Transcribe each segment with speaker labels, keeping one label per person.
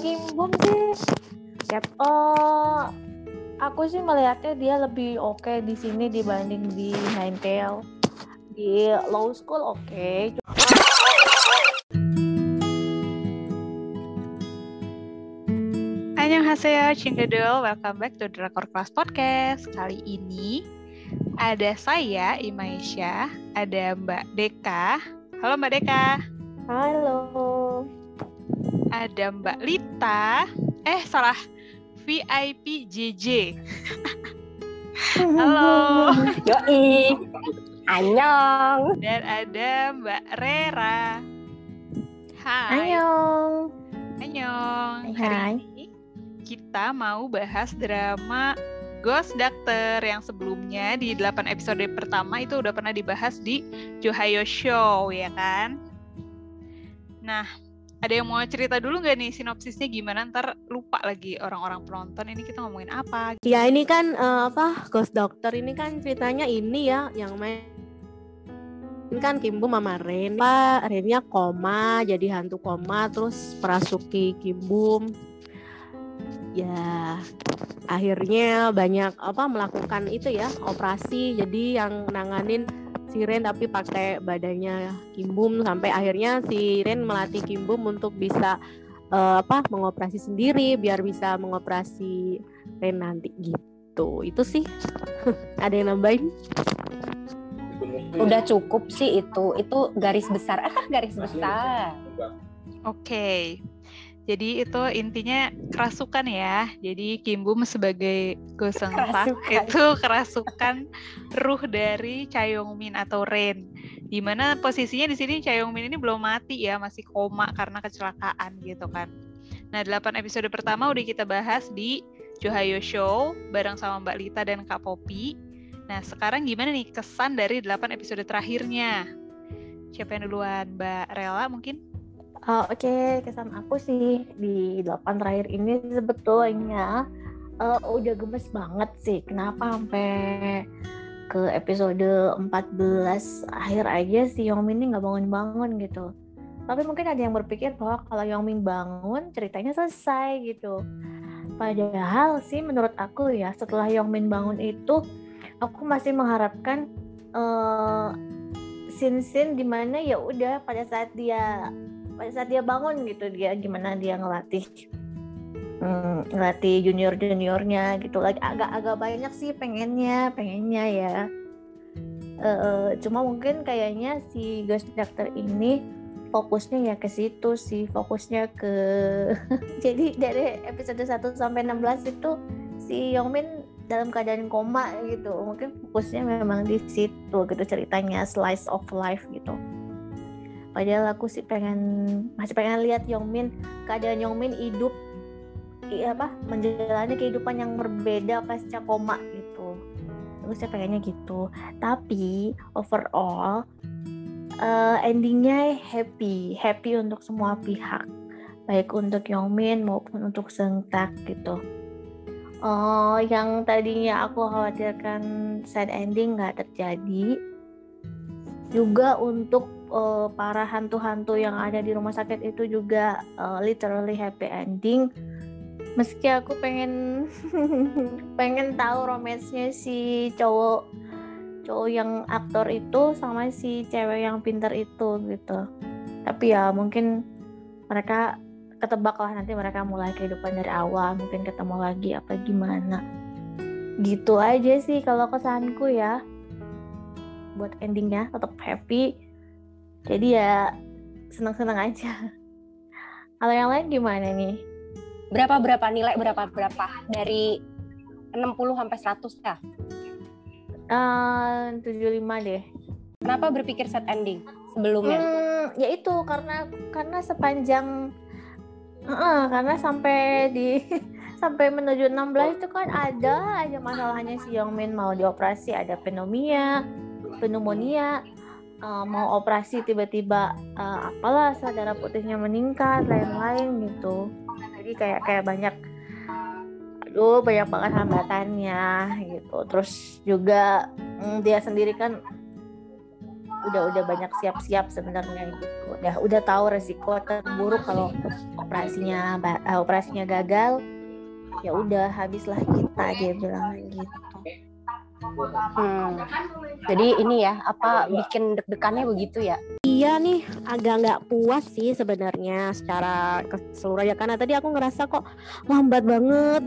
Speaker 1: Kim Bum sih, yep. uh, aku sih melihatnya dia lebih oke okay di sini dibanding di Ninetale. Di Low School oke, okay.
Speaker 2: Annyeonghaseyo, Cingdedul. Welcome back to Drakor Class Podcast. Kali ini ada saya, Imaisha, ada Mbak Deka. Halo Mbak Deka.
Speaker 1: Halo.
Speaker 2: Ada Mbak Lita. Eh, salah. VIP JJ. Halo.
Speaker 3: Yoi. Annyeong.
Speaker 2: Dan ada Mbak Rera. Hai.
Speaker 1: Annyeong.
Speaker 2: Annyeong.
Speaker 1: Hai.
Speaker 2: Hari ini kita mau bahas drama Ghost Doctor yang sebelumnya di 8 episode pertama itu udah pernah dibahas di Johayo Show ya kan? Nah, ada yang mau cerita dulu nggak nih sinopsisnya gimana? Ntar lupa lagi orang-orang penonton ini kita ngomongin apa?
Speaker 3: Ya ini kan uh, apa Ghost Doctor ini kan ceritanya ini ya yang main kan Kimbu Mama Ren. Pak Rennya koma jadi hantu koma terus perasuki Kimbum ya akhirnya banyak apa melakukan itu ya operasi jadi yang nanganin Siren tapi pakai badannya Kimbum sampai akhirnya si Ren melatih Kimbum untuk bisa uh, apa mengoperasi sendiri biar bisa mengoperasi Ren nanti gitu. Itu sih. Ada yang nambahin?
Speaker 4: Udah cukup sih itu. Itu garis besar. Ah garis besar.
Speaker 2: oke. okay. Jadi itu intinya kerasukan ya. Jadi Kimbum sebagai Goseng itu kerasukan ruh dari Chayongmin atau Ren. Di mana posisinya di sini Chayongmin ini belum mati ya, masih koma karena kecelakaan gitu kan. Nah, 8 episode pertama udah kita bahas di Johayo Show bareng sama Mbak Lita dan Kak Popi. Nah, sekarang gimana nih kesan dari 8 episode terakhirnya? Siapa yang duluan? Mbak Rela mungkin?
Speaker 1: Uh, Oke, okay. kesan aku sih di delapan terakhir ini sebetulnya uh, udah gemes banget sih. Kenapa sampai ke episode 14 akhir aja si Yongmin ini nggak bangun-bangun gitu. Tapi mungkin ada yang berpikir bahwa kalau Yongmin bangun ceritanya selesai gitu. Padahal sih menurut aku ya setelah Yongmin bangun itu aku masih mengharapkan uh, scene-scene di mana ya udah pada saat dia pada saat dia bangun gitu dia gimana dia ngelatih hmm, ngelatih junior juniornya gitu lagi agak-agak banyak sih pengennya pengennya ya. Uh, cuma mungkin kayaknya si Ghost Doctor ini fokusnya ya ke situ sih fokusnya ke jadi dari episode 1 sampai 16 itu si Yongmin dalam keadaan koma gitu. Mungkin fokusnya memang di situ gitu ceritanya slice of life gitu padahal aku sih pengen masih pengen lihat Yongmin. Keadaan Yongmin hidup iya apa menjalani kehidupan yang berbeda pasca koma gitu. Aku sih pengennya gitu. Tapi overall uh, endingnya happy. Happy untuk semua pihak. Baik untuk Yongmin maupun untuk Sengtak gitu. Oh, yang tadinya aku khawatirkan sad ending nggak terjadi. Juga untuk uh, para hantu-hantu yang ada di rumah sakit itu juga uh, literally happy ending. Meski aku pengen pengen tahu romance-nya si cowok cowok yang aktor itu sama si cewek yang pintar itu gitu. Tapi ya mungkin mereka ketebak lah nanti mereka mulai kehidupan dari awal mungkin ketemu lagi apa gimana. Gitu aja sih kalau kesanku ya. Buat endingnya tetap happy jadi ya senang-senang aja. Kalau yang lain gimana nih?
Speaker 4: Berapa berapa nilai berapa berapa dari 60 sampai 100 ya
Speaker 1: uh, 75 deh.
Speaker 4: Kenapa berpikir set ending sebelumnya? Hmm,
Speaker 1: ya itu karena karena sepanjang uh, karena sampai di sampai menuju 16 itu kan ada aja masalahnya si Yongmin mau dioperasi ada pneumonia pneumonia uh, mau operasi tiba-tiba uh, apalah darah putihnya meningkat lain-lain gitu. Jadi kayak kayak banyak aduh banyak banget hambatannya gitu. Terus juga mm, dia sendiri kan udah udah banyak siap-siap sebenarnya gitu. Udah udah tahu resiko terburuk kalau operasinya eh, operasinya gagal. Ya udah habislah kita dia bilang gitu
Speaker 4: Hmm. Jadi ini ya apa bikin deg-degannya begitu ya?
Speaker 3: Iya nih agak nggak puas sih sebenarnya secara keseluruhan ya. Karena tadi aku ngerasa kok lambat banget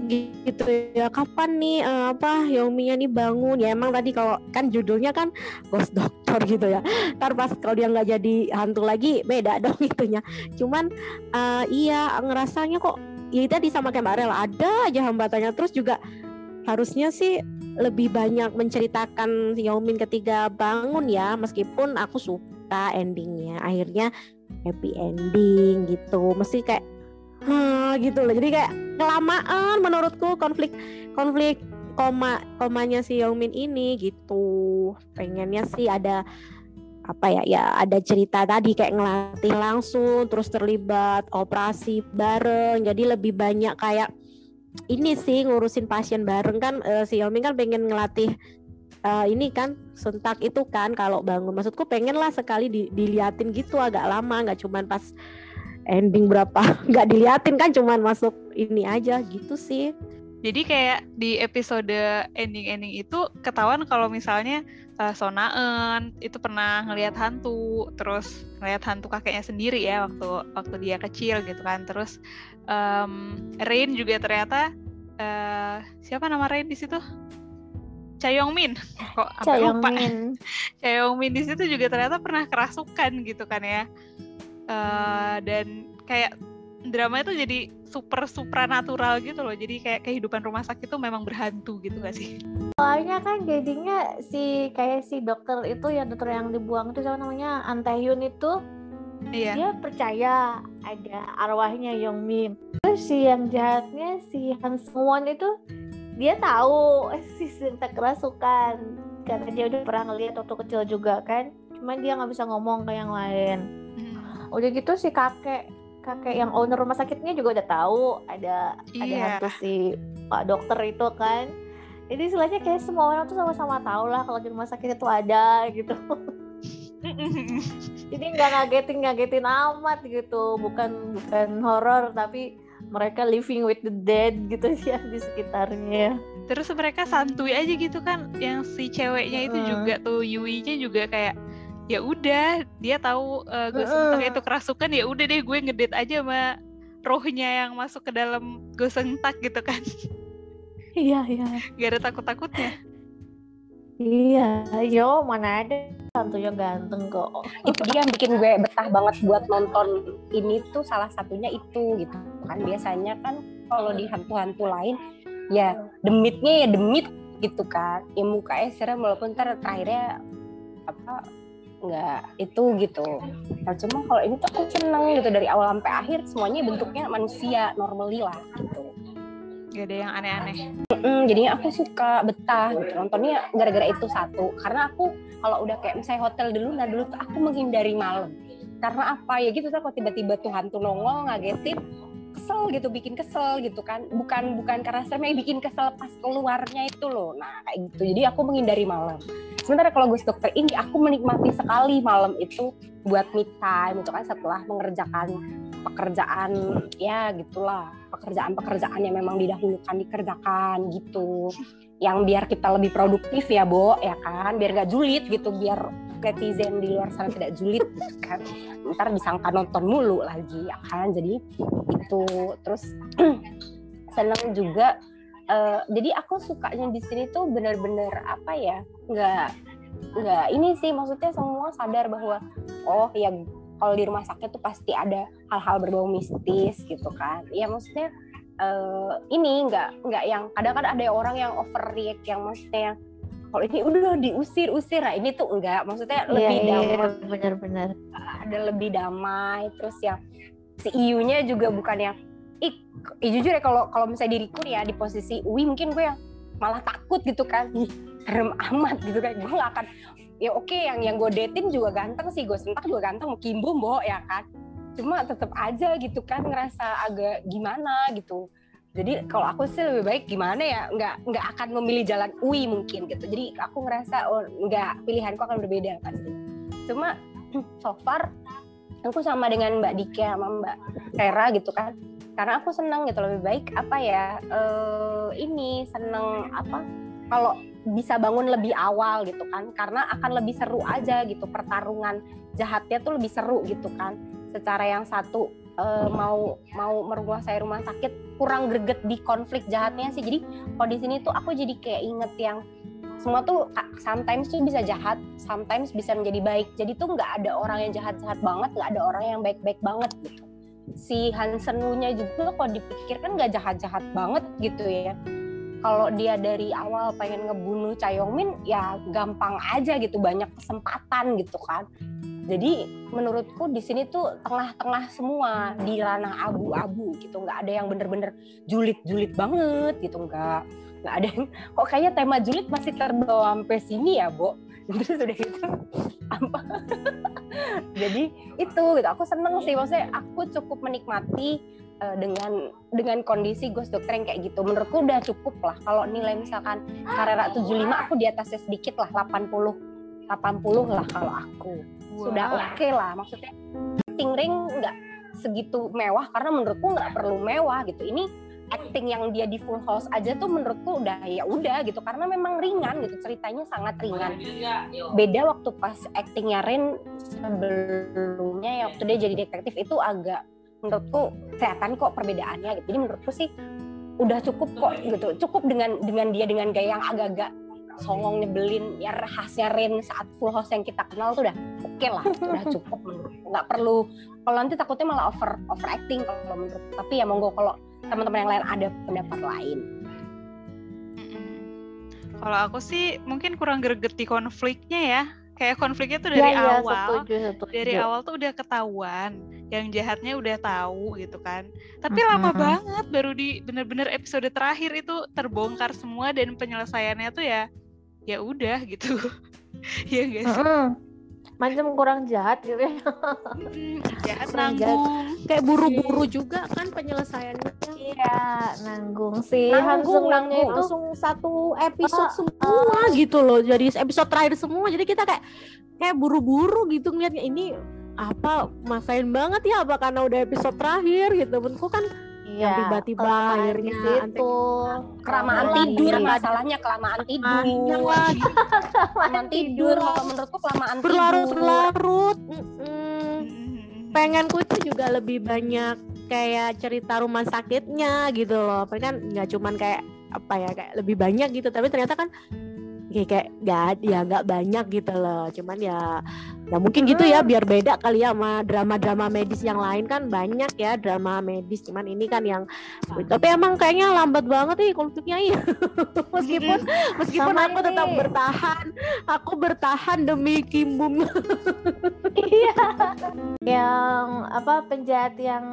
Speaker 3: gitu ya. Kapan nih eh, apa Yominya nih bangun? Ya emang tadi kalau kan judulnya kan Ghost Doctor gitu ya. Ntar pas kalau dia nggak jadi hantu lagi beda dong itunya. Cuman eh, iya ngerasanya kok ya tadi sama kayak Mbak Rel ada aja hambatannya. Terus juga harusnya sih lebih banyak menceritakan Yomin ketika bangun ya meskipun aku suka endingnya. Akhirnya happy ending gitu. Mesti kayak Hah, gitu loh. Jadi kayak kelamaan menurutku konflik konflik koma komanya si Yomin ini gitu. Pengennya sih ada apa ya ya ada cerita tadi kayak ngelatih langsung terus terlibat operasi bareng. Jadi lebih banyak kayak ini sih ngurusin pasien bareng kan eh, si Yomin kan pengen ngelatih eh, ini kan sentak itu kan kalau bangun. Maksudku pengen lah sekali di- diliatin gitu agak lama nggak cuman pas ending berapa nggak diliatin kan cuman masuk ini aja gitu sih
Speaker 2: Jadi kayak di episode ending-ending itu ketahuan kalau misalnya uh, Sonaen itu pernah ngelihat hantu, terus ngelihat hantu kakeknya sendiri ya waktu waktu dia kecil gitu kan. Terus um, Rain juga ternyata uh, siapa nama Rain di situ? Chaeyongmin. Kok sampai lupa?
Speaker 1: Cayongmin
Speaker 2: Chaeyongmin di situ juga ternyata pernah kerasukan gitu kan ya. Eh, dan kayak drama itu jadi super supranatural gitu loh. Jadi kayak kehidupan rumah sakit itu memang berhantu gitu gak sih?
Speaker 1: soalnya kan jadinya si kayak si dokter itu ya dokter yang dibuang itu siapa namanya Antaehyun itu
Speaker 2: Iya.
Speaker 1: dia percaya ada arwahnya Yongmin terus si yang jahatnya si Han itu dia tahu si Sinta kerasukan karena dia udah pernah ngeliat waktu kecil juga kan cuman dia nggak bisa ngomong ke yang lain
Speaker 2: Hmm.
Speaker 1: udah gitu si kakek kakek yang owner rumah sakitnya juga udah tahu ada ada
Speaker 2: Iya.
Speaker 1: hantu si pak dokter itu kan jadi istilahnya kayak semua orang tuh sama-sama tahu lah kalau di rumah sakit itu ada gitu jadi nggak ngagetin ngagetin amat gitu bukan bukan horor tapi mereka living with the dead gitu ya di sekitarnya
Speaker 2: Terus mereka santuy aja gitu kan. Yang si ceweknya itu
Speaker 1: Mm.
Speaker 2: juga tuh Yui-nya juga kayak ya udah dia tahu uh, gue
Speaker 1: Mm-mm.
Speaker 2: itu kerasukan ya udah deh gue ngedate aja sama rohnya yang masuk ke dalam gue sentak gitu kan.
Speaker 1: iya iya
Speaker 2: Gak ada takut-takutnya.
Speaker 1: iya yo mana ada hantunya ganteng kok
Speaker 4: itu dia yang bikin gue betah banget buat nonton ini tuh salah satunya itu gitu kan biasanya kan kalau di hantu-hantu lain ya demitnya ya demit gitu kan ya mukanya serem walaupun ntar akhirnya apa nggak itu gitu. Nah cuma kalau ini tuh aku seneng gitu dari awal sampai akhir semuanya bentuknya manusia normally lah gitu.
Speaker 2: Gak ada yang aneh-aneh.
Speaker 4: Mm, jadinya aku suka betah gitu nontonnya gara-gara itu satu. Karena aku kalau udah kayak misalnya hotel dulu nah dulu tuh aku menghindari malam. Karena apa? Ya gitu kalau tiba-tiba tuh hantu nongol ngagetin kesel gitu bikin kesel gitu kan. Bukan bukan karena seremnya bikin kesel pas keluarnya itu loh. Nah kayak gitu. Jadi aku menghindari malam. Sementara kalau Ghost Doctor ini aku menikmati sekali malam itu buat me time itu kan setelah mengerjakan pekerjaan ya gitulah. Pekerjaan-pekerjaan yang memang didahulukan dikerjakan gitu. Yang biar kita lebih produktif ya Bo ya kan. Biar gak julid gitu biar netizen di luar sana tidak julid gitu kan. Ntar disangka nonton mulu lagi ya kan? Jadi itu terus seneng juga eh, jadi aku sukanya di sini tuh bener-bener apa ya nggak nggak ini sih maksudnya semua sadar bahwa oh ya kalau di rumah sakit tuh pasti ada hal-hal berbau mistis gitu kan. Ya maksudnya eh, ini nggak nggak yang kadang-kadang ada orang yang overreact yang maksudnya kalau ini udah diusir-usir nah ini tuh enggak. Maksudnya lebih
Speaker 1: iya, iya,
Speaker 4: damai.
Speaker 1: bener-bener
Speaker 4: ada lebih damai terus yang si Iyu-nya juga bukan yang ih jujur ya kalau kalau misalnya diriku ya di posisi Uwi mungkin gue yang malah takut gitu kan. Serem amat gitu kan. Gue gak akan ya oke yang yang gue dating juga ganteng sih gue sentak juga ganteng mau kimbo mbok ya kan. Cuma tetap aja gitu kan ngerasa agak gimana gitu jadi kalau aku sih lebih baik gimana ya nggak nggak akan memilih jalan UI mungkin gitu. Jadi aku ngerasa oh nggak pilihanku akan berbeda pasti. Cuma so far aku sama dengan Mbak Dike sama Mbak Rera gitu kan karena aku seneng gitu lebih baik apa ya uh, ini seneng apa kalau bisa bangun lebih awal gitu kan. Karena akan lebih seru aja gitu pertarungan jahatnya tuh lebih seru gitu kan secara yang satu uh, mau mau menguasai rumah sakit kurang greget di konflik jahatnya sih jadi kalau di sini tuh aku jadi kayak inget yang semua tuh sometimes tuh bisa jahat, sometimes bisa menjadi baik. Jadi tuh nggak ada orang yang jahat-jahat banget, nggak ada orang yang baik-baik banget gitu. Si Hansen Wu-nya juga kalau dipikir kan nggak jahat-jahat banget gitu ya. Kalau dia dari awal pengen ngebunuh Cha Yong-min ya gampang aja gitu, banyak kesempatan gitu kan. Jadi menurutku di sini tuh tengah-tengah semua di ranah abu-abu gitu, nggak ada yang bener-bener julid-julid banget gitu, nggak. Nggak ada yang kok kayaknya tema julid masih terbawa sampai sini ya Bo? Terus udah gitu. Apa? Jadi itu gitu. Aku seneng sih. Maksudnya aku cukup menikmati uh, dengan dengan kondisi Ghost Doctor yang kayak gitu. Menurutku udah cukup lah. Kalau nilai misalkan Carrera 75 aku di atasnya sedikit lah 80 80 lah kalau aku. Wow. sudah oke okay lah maksudnya Stingray nggak segitu mewah karena menurutku nggak perlu mewah gitu. Ini acting yang dia di Full House aja tuh menurutku udah ya udah gitu karena memang ringan gitu ceritanya sangat ringan. Beda waktu pas actingnya Ren sebelumnya ya waktu dia jadi detektif itu agak menurutku kelihatan kok perbedaannya gitu. Jadi menurutku sih udah cukup kok gitu cukup dengan dengan dia dengan gaya yang agak-agak songong nyebelin ya khasnya Ren saat full house yang kita kenal tuh udah oke okay lah udah cukup nggak perlu kalau nanti takutnya malah over over acting kalau menurut tapi ya monggo kalau teman-teman yang lain ada pendapat lain.
Speaker 2: Kalau aku sih mungkin kurang greget di konfliknya ya. Kayak konfliknya tuh dari ya, awal. setuju, setuju. dari awal tuh udah ketahuan yang jahatnya udah tahu gitu kan. Tapi mm -hmm. lama banget baru di bener-bener episode terakhir itu terbongkar semua dan penyelesaiannya tuh ya ya udah gitu. Ya guys mm -hmm
Speaker 1: macam kurang jahat gitu ya.
Speaker 2: Jahat nanggung.
Speaker 3: Kayak buru-buru juga kan penyelesaiannya.
Speaker 1: Iya nanggung sih.
Speaker 3: Nanggung nanggung itu langsung satu episode uh, semua uh, gitu loh. Jadi episode terakhir semua. Jadi kita kayak kayak buru-buru gitu ngeliatnya ini apa masain banget ya? Apa karena udah episode terakhir? Gitu. Menurutku kan Iya, tiba-tiba akhirnya
Speaker 4: itu kelamaan tidur masalahnya kelamaan tidur. kelamaan tidur kalau menurutku kelamaan tidur.
Speaker 3: Berlarut-larut. Pengenku itu juga lebih banyak kayak cerita rumah sakitnya gitu loh. Pengen nggak cuman kayak apa ya kayak lebih banyak gitu tapi ternyata kan kayak kayak nggak ya nggak banyak gitu loh cuman ya ya mungkin gitu ya biar beda kali ya sama drama-drama medis yang lain. Kan banyak ya drama medis cuman ini kan yang tapi emang kayaknya lambat banget nih konfliknya ya meskipun meskipun Sama aku ini. tetap bertahan aku bertahan demi Kimbum
Speaker 1: iya. Yang apa penjahat yang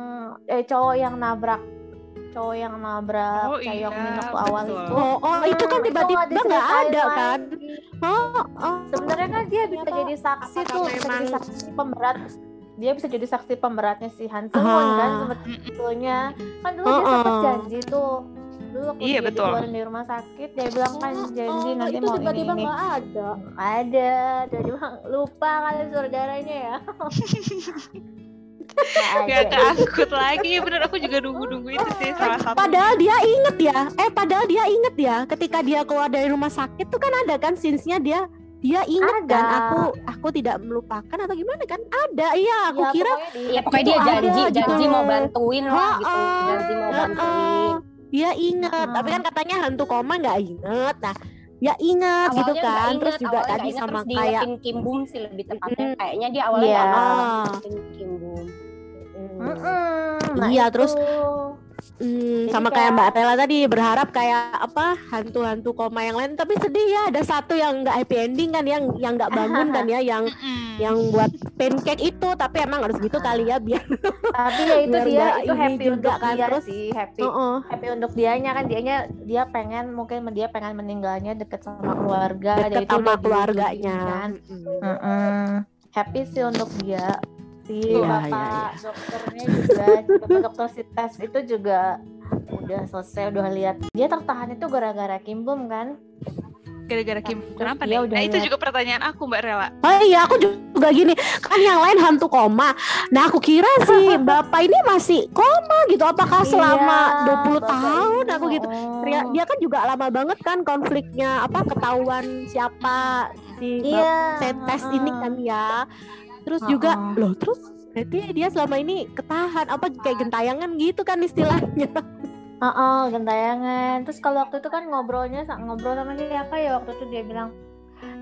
Speaker 1: eh cowok yang nabrak cowok yang nabrak oh, Cayong iya, awal itu.
Speaker 3: Oh, oh itu kan tiba-tiba nggak ada kan?
Speaker 1: Oh, oh. sebenarnya kan dia bisa jadi saksi tuh, bisa jadi saksi pemberat. Dia bisa jadi saksi pemberatnya si Hansen uh. kan sebetulnya. Kan dulu uh, dia sempat janji tuh dulu waktu
Speaker 2: iya,
Speaker 1: dia
Speaker 2: betul.
Speaker 1: di rumah sakit dia bilang kan oh, janji oh, nanti
Speaker 3: itu
Speaker 1: mau
Speaker 3: tiba-tiba
Speaker 1: ini
Speaker 3: nggak ada
Speaker 1: ada dia lupa kali saudaranya ya
Speaker 2: Gak keangkut lagi. Bener aku juga nunggu-nunggu itu sih salah satu
Speaker 3: padahal dia inget ya. Eh padahal dia inget ya. Ketika dia keluar dari rumah sakit tuh kan ada kan scenes-nya dia dia inget ada. kan aku aku tidak melupakan atau gimana kan? Ada iya. Aku ya, kira
Speaker 4: ya pokoknya dia janji ada, janji gitu. mau bantuin lah gitu. Janji mau bantuin.
Speaker 3: Dia inget. Hmm. tapi kan katanya hantu koma nggak inget. Nah ya ingat gitu kan inget, terus juga tadi sama kayak
Speaker 4: Kim Bum sih lebih tepatnya mm, kayaknya dia awalnya yeah. nggak Kim Bum
Speaker 3: mm -mm. Nah, iya itu. terus Hmm, sama kayak Mbak Tela tadi berharap kayak apa hantu-hantu koma yang lain. Tapi sedih ya ada satu yang nggak happy ending kan yang yang nggak bangun kan ya yang yang buat pancake itu. Tapi emang harus gitu kali ya biar
Speaker 1: tapi ya itu dia itu happy juga kan. dia terus sih happy. uh -uh. happy untuk dianya kan dianya dia pengen mungkin dia pengen meninggalnya deket sama keluarga
Speaker 3: deket sama keluarganya. kan.
Speaker 1: -uh. happy sih untuk dia si ya, bapak ya, ya. dokternya juga bapak dokter si tes itu juga udah selesai udah lihat dia tertahan itu gara-gara Kim Bum kan
Speaker 2: gara-gara Kim
Speaker 1: Terus
Speaker 2: kenapa
Speaker 1: dia
Speaker 2: nih
Speaker 1: udah
Speaker 2: nah itu juga pertanyaan aku mbak Rela
Speaker 3: Oh iya, aku juga gini. Kan yang lain hantu koma. Nah, aku kira sih bapak ini masih koma gitu. Apakah selama
Speaker 1: Iya,
Speaker 3: 20
Speaker 1: Bapak
Speaker 3: tahun
Speaker 1: ini,
Speaker 3: aku gitu.
Speaker 1: oh.
Speaker 3: Dia, dia kan juga lama banget kan konfliknya apa ketahuan siapa si
Speaker 1: Iya.
Speaker 3: bap- setes ini kan ya. Terus juga
Speaker 1: Heeh.
Speaker 3: loh terus berarti dia selama ini ketahan apa kayak gentayangan gitu kan istilahnya.
Speaker 1: Heeh, gentayangan. Terus kalau waktu itu kan ngobrolnya ngobrol sama siapa ya waktu itu dia bilang,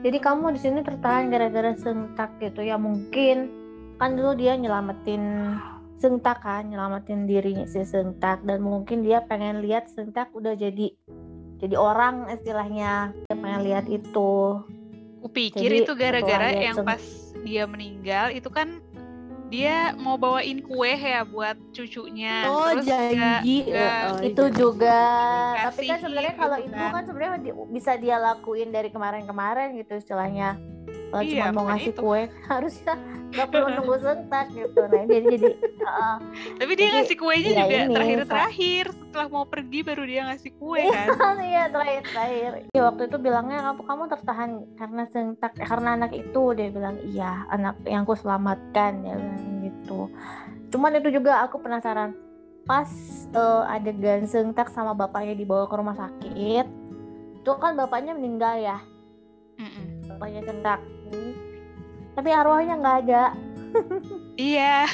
Speaker 1: jadi kamu di sini tertahan gara-gara sentak gitu ya mungkin kan dulu dia nyelamatin sentak kan, nyelamatin dirinya si sentak dan mungkin dia pengen lihat sentak udah jadi jadi orang istilahnya dia pengen lihat itu.
Speaker 2: kupikir
Speaker 1: Jadi,
Speaker 2: itu gara-gara yang pas dia meninggal itu kan dia mau bawain kue ya buat cucunya
Speaker 3: Oh,
Speaker 2: terus
Speaker 3: janji.
Speaker 2: nggak-
Speaker 3: Oh,
Speaker 1: itu juga tapi kan sebenarnya kalau
Speaker 2: gitu
Speaker 1: itu
Speaker 2: kan.
Speaker 1: kan sebenarnya bisa dia lakuin dari kemarin-kemarin gitu istilahnya kalau
Speaker 2: Iya,
Speaker 1: cuma mau ngasih
Speaker 2: itu.
Speaker 1: kue harusnya nggak perlu nunggu sentak gitu. Nah ini jadi jadi uh,
Speaker 2: tapi dia
Speaker 1: Jadi,
Speaker 2: ngasih kuenya
Speaker 1: ya
Speaker 2: juga
Speaker 1: ini,
Speaker 2: terakhir-terakhir. Setelah mau pergi baru dia ngasih kue kan.
Speaker 1: iya terakhir terakhir ya, waktu itu bilangnya kamu kamu tertahan karena sentak karena anak itu. Dia bilang iya anak yang ku selamatkan. Ya gitu. Cuman itu juga aku penasaran. Pas eh, adegan sentak sama bapaknya dibawa ke rumah sakit itu kan bapaknya meninggal ya?
Speaker 2: Mm-mm.
Speaker 1: bapaknya sentak tapi arwahnya nggak ada
Speaker 2: iya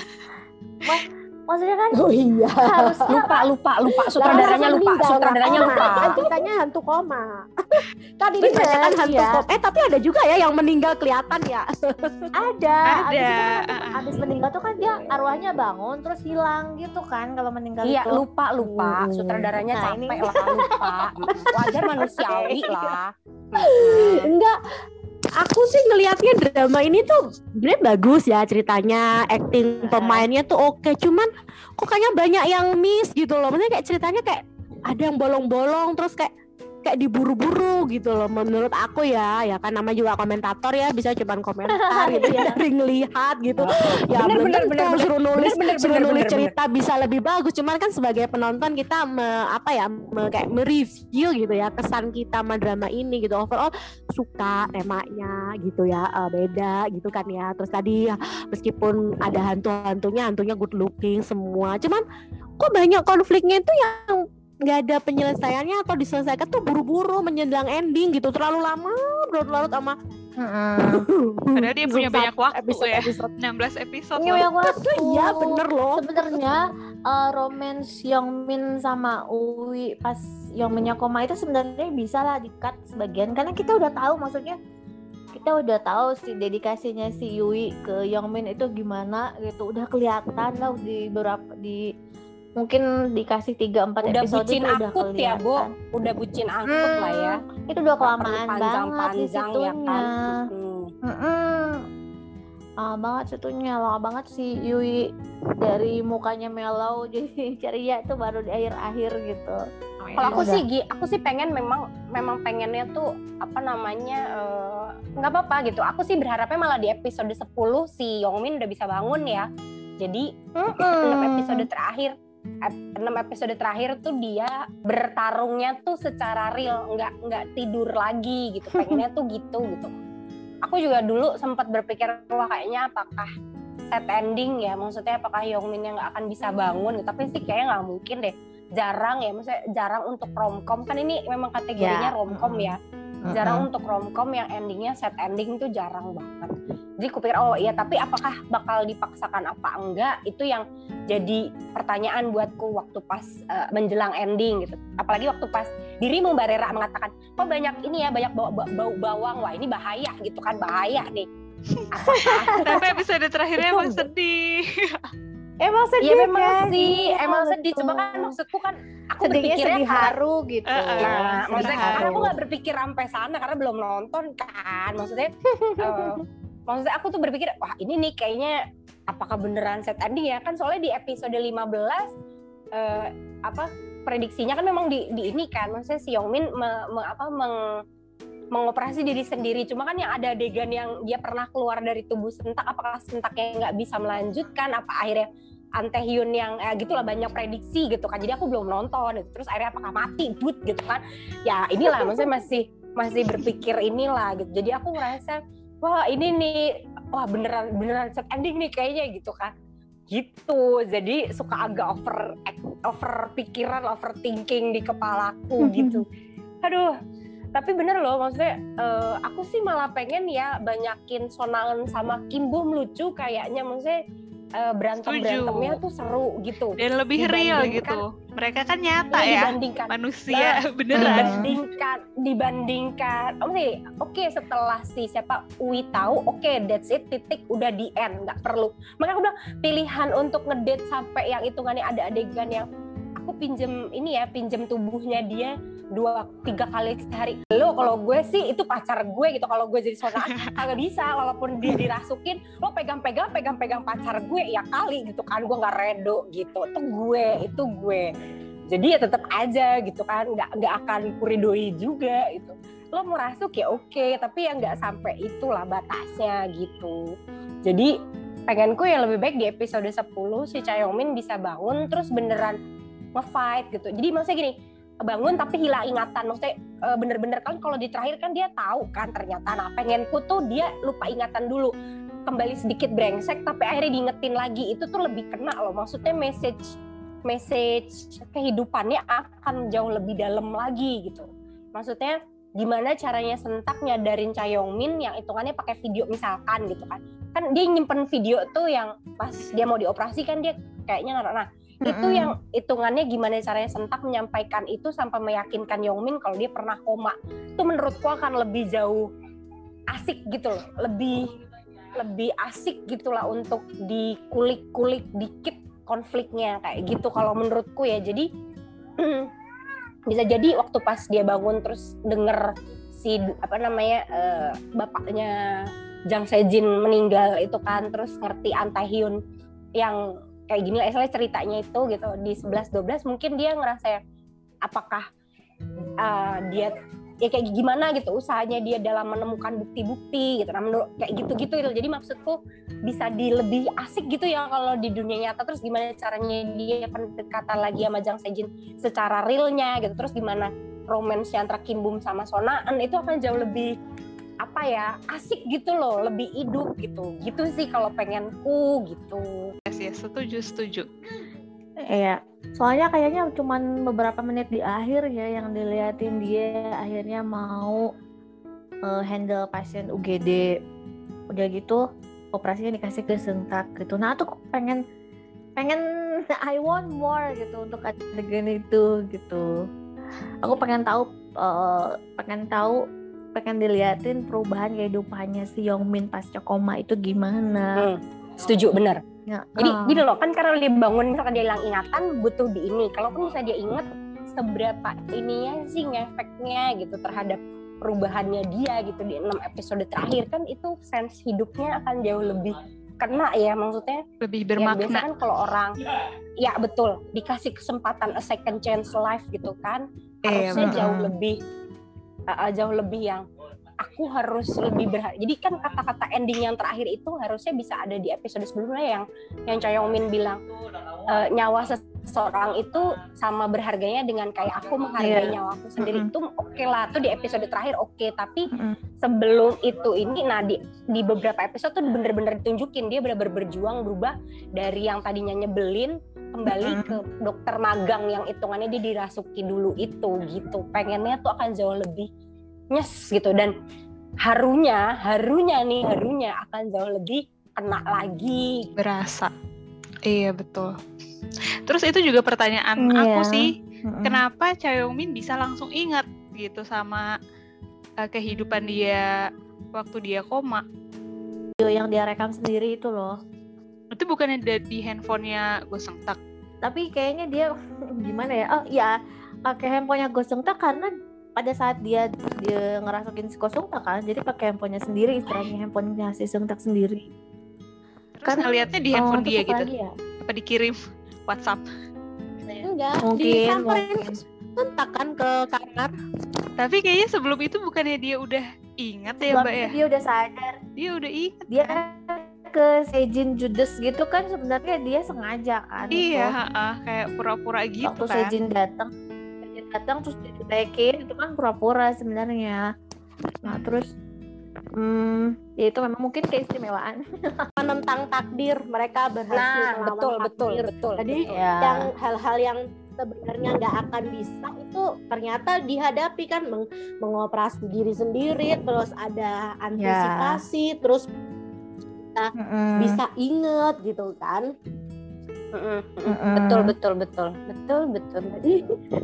Speaker 1: maksudnya kan
Speaker 3: Oh iya.
Speaker 1: harusnya
Speaker 4: lupa lupa lupa sutradaranya lupa sutradaranya lupa
Speaker 3: Kan ceritanya hantu koma. kan ini kan hantu
Speaker 1: iya.
Speaker 3: koma. Eh tapi ada juga ya yang meninggal kelihatan ya.
Speaker 1: ada
Speaker 2: Ada,
Speaker 1: abis itu kan
Speaker 2: uh-uh.
Speaker 1: abis meninggal tuh kan dia arwahnya bangun terus hilang gitu kan kalau meninggal
Speaker 4: iya
Speaker 1: itu
Speaker 4: lupa lupa
Speaker 3: Hmm.
Speaker 4: sutradaranya
Speaker 1: Nah,
Speaker 4: capek
Speaker 1: ini-
Speaker 4: lah lupa wajar manusiawi lah
Speaker 3: Enggak. Aku sih ngelihatnya drama ini tuh sebenarnya bagus ya ceritanya, acting pemainnya tuh oke. Cuman kok kayaknya banyak yang miss gitu loh. Maksudnya kayak ceritanya kayak ada yang bolong-bolong terus kayak kayak diburu-buru gitu loh menurut aku ya. Ya kan nama juga komentator ya bisa cuman komentar gitu ya dari ngelihat gitu. Ya
Speaker 4: Bener, bener, bener, bener.
Speaker 3: suruh nulis
Speaker 4: Bener, bener,
Speaker 3: suruh
Speaker 4: bener,
Speaker 3: nulis
Speaker 4: bener,
Speaker 3: cerita bisa lebih bagus. Cuman kan sebagai penonton kita me- apa ya me- kayak mereview gitu ya kesan kita sama drama ini gitu. Overall suka temanya gitu ya eh, beda gitu kan ya. Terus tadi ya, meskipun ada hantu-hantunya hantunya good looking semua. Cuman kok banyak konfliknya itu yang nggak ada penyelesaiannya atau diselesaikan tuh buru-buru menjelang ending gitu terlalu lama berlarut-larut sama
Speaker 2: Padahal dia punya banyak waktu
Speaker 3: episode,
Speaker 2: ya.
Speaker 3: episode.
Speaker 2: 16 episode loh.
Speaker 1: banyak waktu.
Speaker 3: Iya bener loh
Speaker 1: Sebenarnya uh, romance Yongmin sama Uwi pas Yongminnya koma itu sebenarnya bisa lah di-cut sebagian karena kita udah tahu maksudnya kita udah tahu si dedikasinya si Yui ke Yongmin itu gimana gitu udah kelihatan lah di beberapa di mungkin dikasih 3 4
Speaker 4: udah
Speaker 1: episode
Speaker 4: bucin
Speaker 1: itu udah
Speaker 4: akut ya bu udah bucin akut lah ya
Speaker 1: Hmm, itu udah kelamaan banget di
Speaker 4: panjang-panjang ya
Speaker 1: situnya
Speaker 4: kan Hmm.
Speaker 1: Mm-mm. Ah banget situnya lama banget si Yui dari mukanya mellow jadi ceria itu baru di akhir-akhir gitu.
Speaker 4: Kalau aku
Speaker 1: Udah.
Speaker 4: sih Gi, aku sih pengen memang memang pengennya tuh apa namanya eh, nggak apa-apa gitu. Aku sih berharapnya malah di episode 10 si Yongmin udah bisa bangun ya. Jadi enam episode terakhir enam episode terakhir tuh dia bertarungnya tuh secara real, nggak nggak tidur lagi gitu. Pengennya tuh gitu gitu. Aku juga dulu sempat berpikir wah kayaknya apakah set ending ya maksudnya apakah Yongmin yang nggak akan bisa bangun gitu. tapi sih kayaknya nggak mungkin deh jarang ya maksudnya jarang untuk romcom kan ini memang kategorinya
Speaker 1: Ya,
Speaker 4: romcom ya jarang untuk romcom yang endingnya set ending itu jarang banget. Jadi kupikir oh iya tapi apakah bakal dipaksakan apa enggak? Itu yang jadi pertanyaan buatku waktu pas eh, menjelang ending gitu. Apalagi waktu pas dirimu Mbak Rera mengatakan kok banyak ini ya banyak bau, bau, bau bawang? Wah ini bahaya gitu kan bahaya nih. Apakah
Speaker 2: Tapi episode terakhirnya emang sedih.
Speaker 1: Emang sedih
Speaker 4: Iya memang
Speaker 1: kan?
Speaker 4: sih,
Speaker 1: Iya,
Speaker 4: emang sedih.
Speaker 1: betul.
Speaker 4: Cuma kan maksudku kan aku
Speaker 1: sedihnya
Speaker 4: berpikirnya
Speaker 1: sedih haru gitu.
Speaker 2: Eh, eh.
Speaker 4: Ya,
Speaker 1: Sedih
Speaker 4: maksudnya
Speaker 1: haru.
Speaker 4: karena aku nggak berpikir sampai sana karena belum nonton kan. Maksudnya, eh, maksudnya aku tuh berpikir, wah ini nih kayaknya apakah beneran set ending ya? Kan soalnya di episode 15 eh, apa prediksinya kan memang di, di ini kan, maksudnya si Yongmin me- me- apa meng mengoperasi diri sendiri. Cuma kan yang ada adegan yang dia pernah keluar dari tubuh sentak, apakah sentaknya nggak bisa melanjutkan? Apa akhirnya Antehyun yang eh, gitulah banyak prediksi gitu kan. Jadi aku belum nonton. gitu. Terus akhirnya apakah mati but gitu kan? Ya inilah maksudnya masih masih berpikir inilah gitu jadi aku ngerasa wah ini nih wah beneran beneran set ending nih kayaknya gitu kan gitu jadi suka agak over over pikiran overthinking di kepalaku gitu aduh tapi bener loh maksudnya uh, aku sih malah pengen ya banyakin sonangan sama Kimbum lucu kayaknya. Maksudnya uh, berantem berantemnya tuh seru gitu.
Speaker 2: Dan lebih real gitu. Mereka kan nyata ya, dibandingkan. manusia nah, beneran.
Speaker 4: dibandingkan dibandingkan. Oh oke okay, setelah si siapa Uwi tahu oke okay, that's it titik udah di end nggak perlu. Makanya aku bilang pilihan untuk ngedate sampai yang hitungannya ada adegan yang aku pinjem ini ya pinjem tubuhnya dia dua tiga kali sehari. Lo kalau gue sih itu pacar gue gitu. Kalau gue jadi saudara kagak bisa. Walaupun dia dirasukin lo pegang-pegang pegang-pegang pacar gue ya kali gitu kan. Gue nggak redo gitu. Itu gue itu gue. Jadi ya tetap aja gitu kan. Nggak nggak akan kuridoi juga gitu. Lo mau rasuk ya oke tapi ya nggak sampai itulah batasnya gitu. Jadi pengenku yang lebih baik di episode 10 si Chayomin bisa bangun terus beneran nge-fight gitu. Jadi maksudnya gini bangun tapi hilang ingatan. Maksudnya eh, bener-bener kan kalau di terakhir kan dia tahu kan ternyata nah pengenku tuh dia lupa ingatan dulu. Kembali sedikit brengsek tapi akhirnya diingetin lagi. Itu tuh lebih kena loh. Maksudnya message message kehidupannya akan jauh lebih dalam lagi gitu. Maksudnya gimana caranya sentak nyadarin Min yang hitungannya pakai video misalkan gitu kan. Kan dia nyimpen video tuh yang pas dia mau dioperasi kan dia kayaknya nah itu yang hitungannya gimana caranya sentak menyampaikan itu sampai meyakinkan Yongmin kalau dia pernah koma. Itu menurutku akan lebih jauh asik gitu loh. Lebih lebih asik gitulah untuk dikulik-kulik dikit konfliknya kayak gitu kalau menurutku ya. Jadi bisa jadi waktu pas dia bangun terus denger si apa namanya uh, bapaknya Jang Sejin meninggal itu kan terus ngerti Antaehyun yang kayak gini lah istilahnya ceritanya itu gitu di 11 12 mungkin dia ngerasa ya apakah uh, dia ya kayak gimana gitu usahanya dia dalam menemukan bukti-bukti gitu nah menurut kayak gitu-gitu gitu. Jadi maksudku bisa di lebih asik gitu ya kalau di dunia nyata. Terus gimana caranya dia pendekatan lagi sama Jang Sejin secara realnya gitu. Terus gimana romance antara Kim Bum sama Sonaan itu akan jauh lebih apa ya asik gitu loh lebih hidup gitu gitu sih kalau pengenku gitu
Speaker 2: yes, yes setuju setuju
Speaker 1: Iya, soalnya kayaknya cuman beberapa menit di akhir ya yang diliatin dia akhirnya mau uh, handle pasien UGD. Udah gitu operasinya dikasih ke sentak gitu. Nah, aku pengen pengen I want more gitu untuk adegan itu gitu. Aku pengen tahu uh, pengen tahu pengen diliatin perubahan kehidupannya si Yongmin pasca koma itu gimana.
Speaker 4: Hmm, setuju bener. Ya, Jadi uh. gini loh kan karena dia bangun misalkan dia hilang ingatan butuh di ini. Kalau pun bisa dia inget seberapa ininya sih ngefeknya gitu terhadap perubahannya dia gitu di enam episode terakhir kan itu sense hidupnya akan jauh lebih kena ya maksudnya
Speaker 2: lebih bermakna.
Speaker 4: Ya, biasa kan kalau orang ya betul dikasih kesempatan a second chance life gitu kan eh, harusnya eh, jauh lebih uh, jauh lebih yang aku harus lebih berharga. Jadi kan kata-kata ending yang terakhir itu harusnya bisa ada di episode sebelumnya yang yang Min bilang e, nyawa seseorang itu sama berharganya dengan kayak aku menghargai yeah. nyawa aku sendiri mm -hmm. itu oke okay lah tuh di episode terakhir oke okay. tapi mm -hmm. sebelum itu ini nah di di beberapa episode tuh bener-bener ditunjukin dia bener-bener berjuang berubah dari yang tadinya nyebelin kembali mm -hmm. ke dokter magang yang hitungannya dia dirasuki dulu itu gitu. Pengennya tuh akan jauh lebih nyes gitu. Dan harunya harunya nih harunya akan jauh lebih kena lagi.
Speaker 2: Berasa. Iya betul. Terus itu juga pertanyaan yeah. aku sih mm-hmm. kenapa Min bisa langsung ingat gitu sama uh, kehidupan dia waktu dia koma?
Speaker 1: Video yang dia rekam sendiri itu loh
Speaker 2: itu bukannya di handphonenya Goseng Tak
Speaker 1: tapi kayaknya dia gimana ya? Oh ya pakai handphonenya Goseng Tak karena pada saat dia dia ngerasukin si Kosungtak kan jadi pakai handphonenya sendiri istilahnya handphonenya si Sungtak sendiri.
Speaker 2: Terus kan ngeliatnya di handphone oh, dia gitu? ya? apa dikirim? WhatsApp?
Speaker 3: Enggak mungkin disamperin kan ke kamar
Speaker 2: tapi kayaknya sebelum itu bukannya dia udah ingat ya mbak ya?
Speaker 1: Dia udah sadar.
Speaker 2: Dia udah ingat
Speaker 1: dia ke Sejin Judes gitu kan sebenarnya dia sengaja kan
Speaker 2: iya uh, kayak pura-pura gitu
Speaker 1: waktu
Speaker 2: kan.
Speaker 1: Sejin datang. Datang terus dicutekin itu kan pura-pura sebenarnya. Nah terus hmm, ya itu memang mungkin keistimewaan.
Speaker 3: Menentang takdir mereka berhasil
Speaker 4: Nah,
Speaker 3: melawan
Speaker 4: betul, betul,
Speaker 3: takdir.
Speaker 4: betul.
Speaker 3: Jadi
Speaker 1: ya
Speaker 3: yang hal-hal yang sebenarnya nggak akan bisa itu ternyata dihadapi kan meng- mengoperasi diri sendiri terus ada antisipasi terus
Speaker 1: Mm-mm.
Speaker 3: bisa inget gitu kan
Speaker 4: mm-mm. Mm-mm. Betul, betul, betul, betul, betul.
Speaker 3: jadi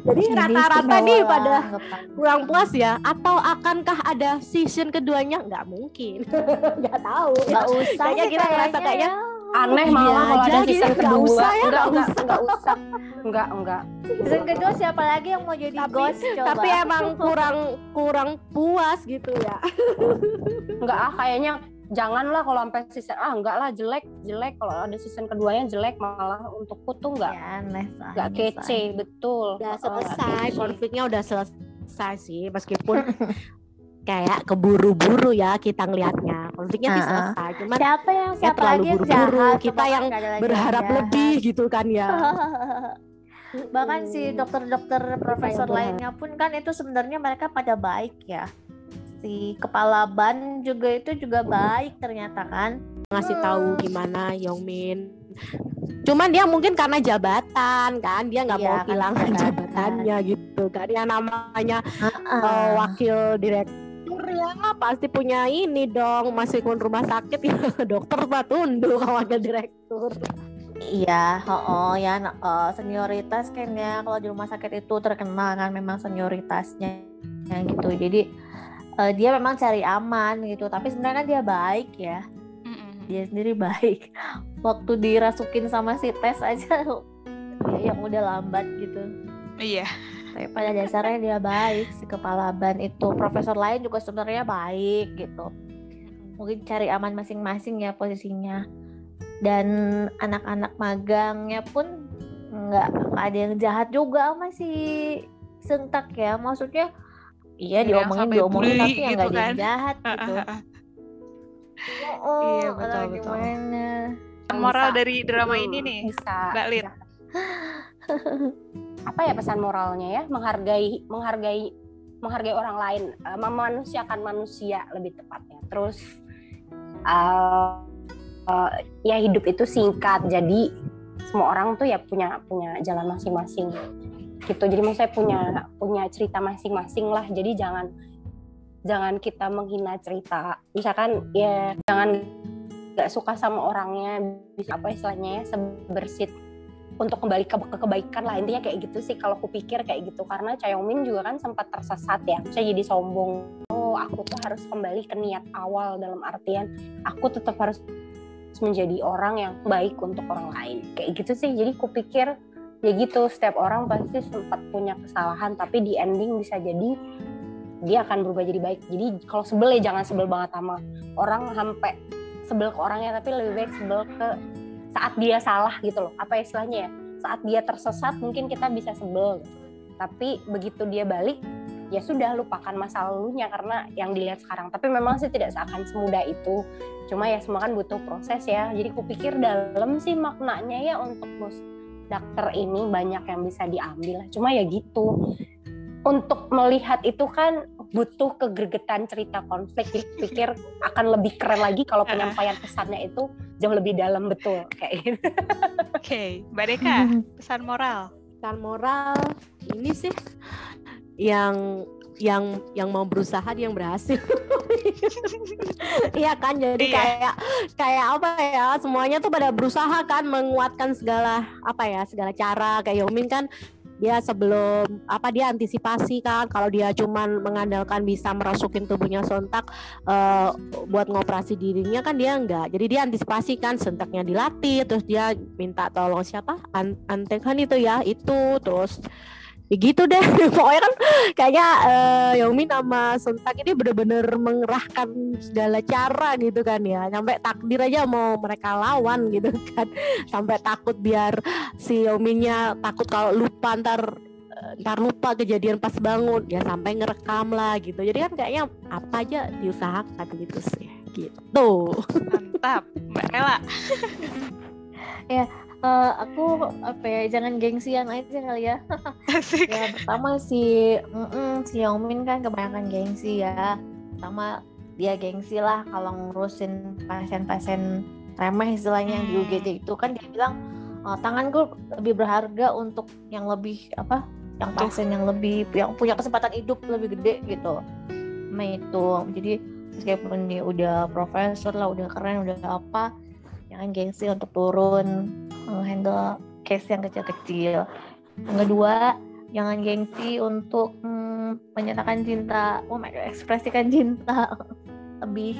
Speaker 3: jadi
Speaker 1: Jadi
Speaker 3: rata-rata nih pada kurang puas ya atau akankah ada season keduanya nggak mungkin nggak tahu
Speaker 1: nggak usah
Speaker 3: Kayaknya kita ngerasa
Speaker 1: kayaknya ya.
Speaker 4: Aneh
Speaker 3: Iya
Speaker 4: malah kalau ada
Speaker 3: gitu,
Speaker 4: season
Speaker 3: nggak
Speaker 4: kedua.
Speaker 3: usah ya,
Speaker 4: enggak,
Speaker 3: nggak
Speaker 4: enggak, enggak usah. Enggak, enggak.
Speaker 1: season kedua siapa lagi yang mau jadi
Speaker 3: Tapi-
Speaker 1: ghost coba
Speaker 3: tapi emang kurang kurang puas gitu ya
Speaker 4: Enggak ah kayaknya janganlah kalau sampai season ah enggak lah jelek, jelek kalau ada season keduanya jelek malah untukku tuh enggak
Speaker 1: ya
Speaker 4: enggak kece, betul.
Speaker 3: udah
Speaker 4: enggak
Speaker 3: selesai konfliknya udah selesai sih meskipun kayak keburu-buru ya kita ngelihatnya konfliknya sih
Speaker 1: Ah, ah.
Speaker 3: selesai cuman
Speaker 1: siapa yang
Speaker 3: Ya,
Speaker 1: siapa
Speaker 3: terlalu buru-buru.
Speaker 1: jahat
Speaker 3: Kita yang berharap
Speaker 1: yang
Speaker 3: lebih gitu kan ya
Speaker 1: jahat. bahkan si
Speaker 3: Hmm.
Speaker 1: dokter-dokter profesor
Speaker 3: berharap.
Speaker 1: lainnya pun kan itu sebenarnya mereka pada baik ya si kepala ban juga itu juga baik ternyata kan
Speaker 3: ngasih tahu gimana Yongmin cuman dia mungkin karena jabatan kan dia nggak
Speaker 1: Iya,
Speaker 3: mau kehilangan
Speaker 1: jabatan.
Speaker 3: jabatannya gitu kan yang namanya
Speaker 1: Heeh.
Speaker 3: eh, wakil direktur ya pasti punya ini dong meskipun rumah sakit ya dokter mah tunduk wakil direktur
Speaker 1: Iya, oh ya nah, eh, senioritas kan ya kalau di rumah sakit itu terkenal kan memang senioritasnya yang gitu. Jadi eh, dia memang cari aman gitu, tapi sebenarnya dia baik ya.
Speaker 2: Mm-mm.
Speaker 1: Dia sendiri baik. Waktu dirasukin sama si tes aja yang udah lambat gitu.
Speaker 2: Iya.
Speaker 1: Tapi pada dasarnya dia baik si kepala ban itu. Profesor lain juga sebenarnya baik gitu. Mungkin cari aman masing-masing ya posisinya. Dan anak-anak magangnya pun nggak nggak ada yang jahat juga sama si Sentak ya. Maksudnya iya
Speaker 2: yang
Speaker 1: diomongin diomongin
Speaker 2: bully
Speaker 1: tapi yang
Speaker 2: gitu
Speaker 1: yang
Speaker 2: kan.
Speaker 1: jahat gitu. Oh,
Speaker 2: Iya,
Speaker 1: atau
Speaker 2: betul, betul.
Speaker 1: gimana?
Speaker 2: Moral
Speaker 4: Bisa.
Speaker 2: dari drama
Speaker 4: Hmm,
Speaker 2: ini nih,
Speaker 4: bisa.
Speaker 2: Mbak Lin.
Speaker 4: Apa ya pesan moralnya ya? Menghargai menghargai menghargai orang lain, eh, memanusiakan manusia lebih tepatnya. Terus eh, eh, ya hidup itu singkat, jadi semua orang tuh ya punya punya jalan masing-masing gitu. Jadi maksud saya punya punya cerita masing-masing lah. Jadi jangan jangan kita menghina cerita. Misalkan ya jangan nggak suka sama orangnya. Bisa apa istilahnya ya sebersit untuk kembali ke, ke kebaikan lah. Intinya kayak gitu sih kalau aku pikir kayak gitu. Karena Chayomin juga kan sempat tersesat ya. Saya jadi sombong. Oh aku tuh harus kembali ke niat awal dalam artian aku tetap harus menjadi orang yang baik untuk orang lain. Kayak gitu sih. Jadi aku pikir ya gitu setiap orang pasti sempat punya kesalahan tapi di ending bisa jadi dia akan berubah jadi baik. Jadi kalau sebel ya jangan sebel banget sama orang sampai sebel ke orangnya tapi lebih baik sebel ke saat dia salah gitu loh. Apa istilahnya ya? Saat dia tersesat mungkin kita bisa sebel. Tapi begitu dia balik ya sudah lupakan masa lalunya karena yang dilihat sekarang. Tapi memang sih tidak seakan semudah itu. Cuma ya semua kan butuh proses ya. Jadi kupikir dalam sih maknanya ya untuk bos dokter ini banyak yang bisa diambil cuma ya gitu. Untuk melihat itu kan butuh kegergetan cerita konflik. Jadi pikir akan lebih keren lagi kalau penyampaian pesannya itu jauh lebih dalam betul. Kayak gitu.
Speaker 2: Oke, Mbak Deka, pesan moral.
Speaker 3: kan moral ini sih yang yang yang mau berusaha dia yang berhasil. Iya kan jadi
Speaker 2: Iya.
Speaker 3: kayak kayak apa ya semuanya tuh pada berusaha kan menguatkan segala apa ya segala cara. Kayak Yomin kan dia sebelum apa dia antisipasi kan kalau dia cuman mengandalkan bisa merasukin tubuhnya sontak eh, buat ngoperasi dirinya kan dia enggak. Jadi dia antisipasi kan sentaknya dilatih terus dia minta tolong siapa? An Anteng kan itu ya itu terus ya gitu deh. Pokoknya kan kayaknya eh, Yaomi sama Sontak ini bener-bener mengerahkan segala cara gitu kan ya. Sampai takdir aja mau mereka lawan gitu kan. Sampai takut biar si Yominya takut kalau lupa ntar eh, ntar lupa kejadian pas bangun. Ya sampai ngerekam lah gitu. Jadi kan kayaknya apa aja diusahakan gitu sih. Gitu.
Speaker 2: Mantap, Mbak Ella.
Speaker 1: Eh, aku apa ya jangan gengsian aja kali ya.
Speaker 2: Asik.
Speaker 1: Ya pertama si mm si Yongmin kan kebanyakan gengsi ya. Pertama dia gengsi lah kalau ngurusin pasien-pasien remeh istilahnya yang di
Speaker 2: Hmm.
Speaker 1: UGD itu kan dia bilang "Eh, tanganku lebih berharga untuk yang lebih apa yang pasien yang lebih yang punya kesempatan hidup lebih gede gitu sama itu jadi meskipun dia udah profesor lah udah keren udah apa jangan gengsi untuk turun handle case yang kecil-kecil yang kedua jangan gengsi untuk mm, menyatakan cinta oh my God, ekspresikan cinta lebih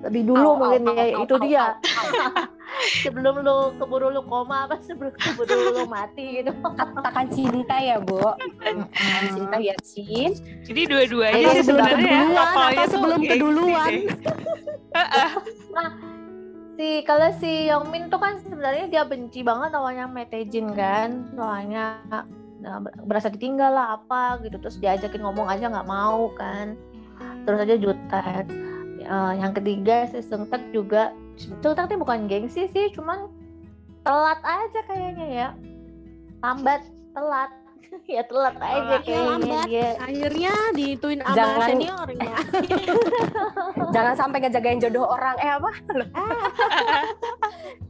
Speaker 1: lebih dulu
Speaker 4: au,
Speaker 1: mungkin
Speaker 4: au,
Speaker 1: ya
Speaker 4: au,
Speaker 1: itu
Speaker 4: au,
Speaker 1: dia
Speaker 4: au.
Speaker 1: sebelum lu keburu lu koma apa sebelum keburu lu mati gitu
Speaker 4: Katakan cinta ya, Bu. Katakan cinta ya, Cin.
Speaker 2: Jadi dua-duanya sih
Speaker 3: sebelum
Speaker 2: sebenarnya
Speaker 3: keduluan, atau sebelum keduluan.
Speaker 1: Si kalau si Yongmin tuh kan sebenarnya dia benci banget awalnya sama Taejin kan. Soalnya nah, ber- berasa ditinggal lah apa gitu. Terus diajakin ngomong aja nggak mau kan. Terus aja jutek. Eh, yang ketiga si Seungtak juga Seungtak tuh bukan gengsi sih cuman telat aja kayaknya ya. Lambat telat ya telat
Speaker 2: Telat.
Speaker 1: aja
Speaker 3: Iya,
Speaker 1: kayaknya
Speaker 3: lambat.
Speaker 1: dia
Speaker 3: Akhirnya dituin sama
Speaker 4: Jangan-
Speaker 3: seniornya.
Speaker 4: Jangan sampai ngejagain jodoh orang. Eh apa?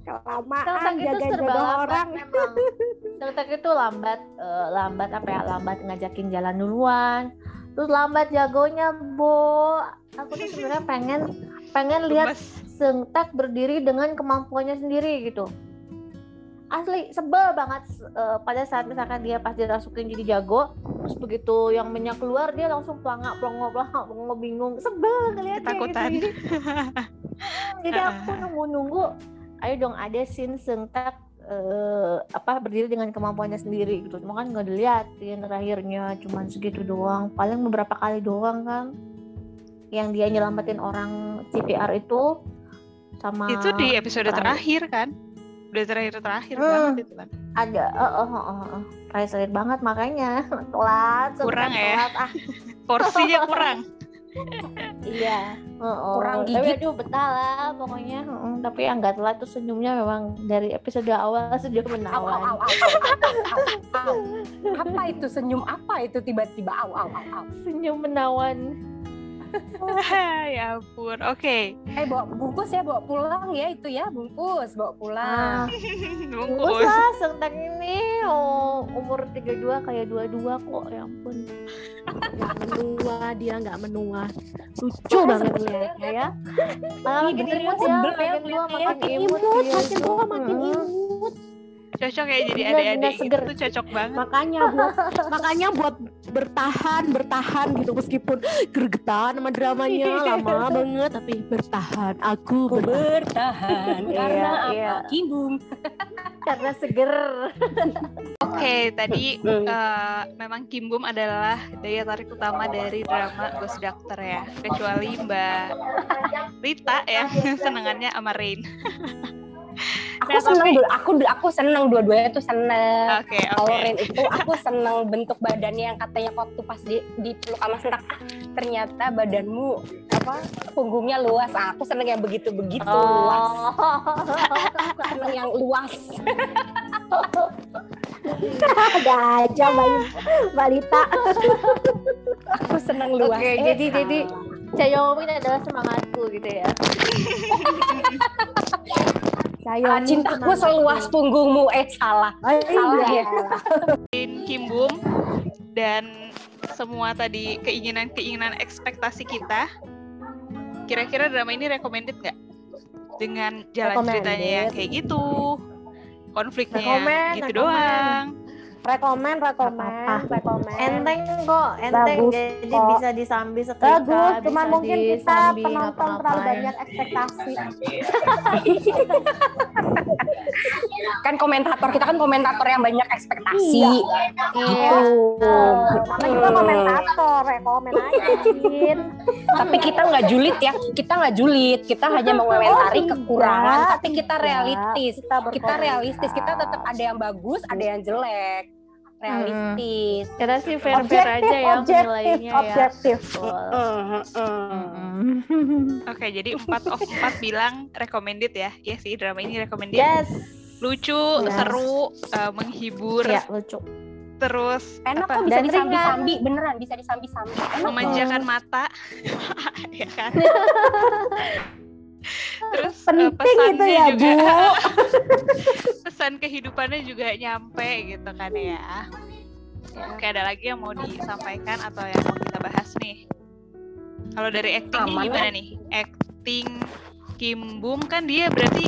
Speaker 3: Kelamaan
Speaker 1: Seungtak itu
Speaker 3: jaga
Speaker 1: serba
Speaker 3: jodoh
Speaker 1: lambat
Speaker 3: orang.
Speaker 1: memang Seungtak itu lambat eh, lambat apa ya lambat ngajakin jalan duluan terus lambat jagonya bo aku tuh sebenarnya pengen pengen lihat. Seungtak berdiri dengan kemampuannya sendiri gitu asli sebel banget eh, pada saat misalkan dia pas dirasukin jadi jago terus begitu yang minyak keluar dia langsung pelangak pelongo pelangak pelongo bingung sebel ngeliatnya
Speaker 2: Ketakutan.
Speaker 1: gitu. jadi aku nunggu nunggu ayo dong ada scene Seungtak eh, apa berdiri dengan kemampuannya sendiri gitu cuma kan nggak diliatin terakhirnya cuman segitu doang paling beberapa kali doang kan yang dia nyelamatin orang CPR itu sama
Speaker 2: itu di episode
Speaker 1: terakhir.
Speaker 2: terakhir kan? Udah terakhir-terakhir
Speaker 1: Hmm.
Speaker 2: banget itu kan.
Speaker 1: ada eh eh, eh, eh, eh. Terakhir banget makanya telat
Speaker 2: Kurang ya.
Speaker 1: telat ah
Speaker 2: Porsinya kurang.
Speaker 1: iya Heeh.
Speaker 4: Kurang
Speaker 1: tapi
Speaker 4: gigit.
Speaker 1: aduh betah lah pokoknya Heeh, tapi yang nggak telat tuh senyumnya memang dari episode awal sudah menawan
Speaker 4: au, au, au, au. Apa itu senyum apa itu tiba-tiba au au au au.
Speaker 1: senyum menawan
Speaker 2: ya ampun. Oke.
Speaker 4: Eh bawa bungkus ya bawa pulang ya itu ya bungkus bawa pulang.
Speaker 1: ah Bungkus
Speaker 2: Bungkus.
Speaker 1: lah Seungtak ini oh, umur 32 kayak 22 kok ya ampun
Speaker 3: Nggak menua dia nggak menua. Lucu banget liatnya ya.
Speaker 1: ah,
Speaker 4: Iya,
Speaker 1: bener
Speaker 4: bener,
Speaker 1: imut ya
Speaker 4: ya
Speaker 1: makin tua makin
Speaker 3: Makin
Speaker 1: imut dia
Speaker 3: makin tua makin imut.
Speaker 2: Cocok ya jadi adik-adik itu
Speaker 1: seger.
Speaker 2: tuh cocok banget.
Speaker 3: Makanya buat makanya buat bertahan bertahan gitu meskipun gregetan sama dramanya lama banget tapi bertahan. Aku
Speaker 4: Ku
Speaker 3: bertahan.
Speaker 4: bertahan
Speaker 1: Iya,
Speaker 4: karena
Speaker 1: iya.
Speaker 4: apa? Kimbung.
Speaker 1: karena seger
Speaker 2: Oke, tadi
Speaker 4: Hmm.
Speaker 2: eh, memang Kim Bum adalah daya tarik utama dari drama Ghost Doctor ya. Kecuali Mbak Rita ya, senengannya sama Rain.
Speaker 4: Aku seneng
Speaker 2: tapi-
Speaker 4: dulu. Aku aku seneng dua-duanya tuh seneng.
Speaker 2: Oke,
Speaker 4: Kalau
Speaker 2: oke.
Speaker 4: Rin itu aku seneng bentuk badannya yang katanya waktu pas di dipeluk sama sentak ah, ternyata badanmu apa punggungnya luas. Ah, aku seneng yang begitu begitu luas.
Speaker 1: oh
Speaker 4: Seneng yang luas.
Speaker 3: Ada aja Balita.
Speaker 4: Aku seneng luas.
Speaker 1: Oke,
Speaker 4: Eh,
Speaker 1: jadi jadi Chayomin adalah semangatku gitu ya.
Speaker 4: Ah, cintaku seluas punggungmu. Eh salah. Salah ya.
Speaker 2: Rain, Kim Bum dan semua tadi keinginan-keinginan ekspektasi kita. Kira-kira drama ini recommended nggak? Dengan jalan ceritanya yang
Speaker 3: Recommended.
Speaker 2: kayak gitu, konfliknya
Speaker 1: Recommend,
Speaker 2: gitu
Speaker 1: recommend.
Speaker 2: doang.
Speaker 3: Rekomen, rekomen, rekomen.
Speaker 1: Enteng kok, enteng
Speaker 3: Bagus
Speaker 1: jadi
Speaker 3: kok.
Speaker 1: bisa disambi setrika,
Speaker 3: Bagus, cuman mungkin kita penonton terlalu banyak ekspektasi.
Speaker 4: Kan komentator kita kan komentator yang banyak ekspektasi.
Speaker 1: Iya.
Speaker 3: Oh, namanya juga komentator, rekomen aja.
Speaker 4: Tapi kita nggak julid ya. Kita nggak julid. Kita hanya mengomentari
Speaker 3: Oh,
Speaker 4: kekurangan. Tapi kita
Speaker 3: tidak.
Speaker 4: realistis.
Speaker 3: Kita,
Speaker 4: Kita realistis. Kita tetap ada yang bagus, ada yang jelek. Realistis.
Speaker 1: Kita sih fair-fair aja ya
Speaker 3: objektif,
Speaker 1: menilainya ya.
Speaker 3: objektif.
Speaker 2: Oke, jadi 4 of 4 bilang recommended ya. Iya sih, drama ini recommended.
Speaker 1: Yes.
Speaker 2: lucu,
Speaker 1: Yes.
Speaker 2: seru, eh, menghibur,
Speaker 1: ya lucu
Speaker 2: terus
Speaker 4: Enak
Speaker 2: apa,
Speaker 4: kok bisa disambi-sambi, beneran bisa disambi-sambi.
Speaker 2: Memanjakan mata, ya kan? terus eh,
Speaker 4: Penting itu ya,
Speaker 2: juga,
Speaker 4: Bu.
Speaker 2: pesan kehidupannya juga nyampe gitu kan ya. Oke, ada lagi yang mau disampaikan atau yang mau kita bahas nih? Kalau dari actingnya
Speaker 4: Aman
Speaker 2: gimana nih? Acting Kim Bum kan dia berarti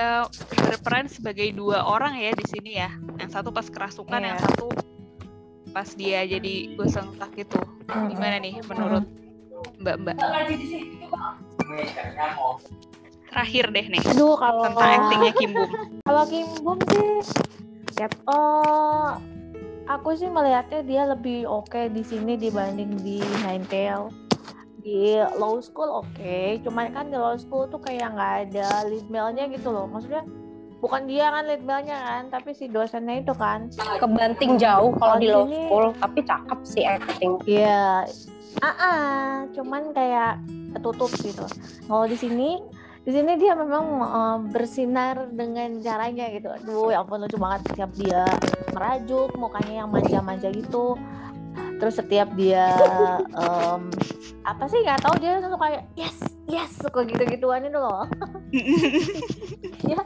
Speaker 2: eh, berperan sebagai dua orang ya di sini ya. Yang satu pas kerasukan,
Speaker 1: Iya.
Speaker 2: yang satu pas dia jadi gosengtak itu. Gimana nih menurut Mbak-mbak? Terakhir deh nih
Speaker 1: Aduh kalau
Speaker 2: tentang actingnya Kim Bum.
Speaker 1: kalau Kim Bum sih yep. oh aku sih melihatnya dia lebih oke di sini dibanding di Ninetale di Law School oke cuman kan di Law School tuh kayak nggak ada lead male-nya gitu loh maksudnya bukan dia kan lead male-nya kan tapi si dosennya itu kan
Speaker 4: Kebanting jauh kalau
Speaker 1: Kalau
Speaker 4: di law school, tapi cakep sih acting.
Speaker 1: Iya, ah, ah, cuman kayak ketutup gitu. Kalau di sini, di sini dia memang eh, bersinar dengan caranya gitu. Aduh, ya ampun lucu banget setiap dia merajuk, mukanya yang manja-manja gitu. Terus setiap dia em, apa sih nggak tahu dia tuh kayak yes yes suka gitu-gituan itu loh. ya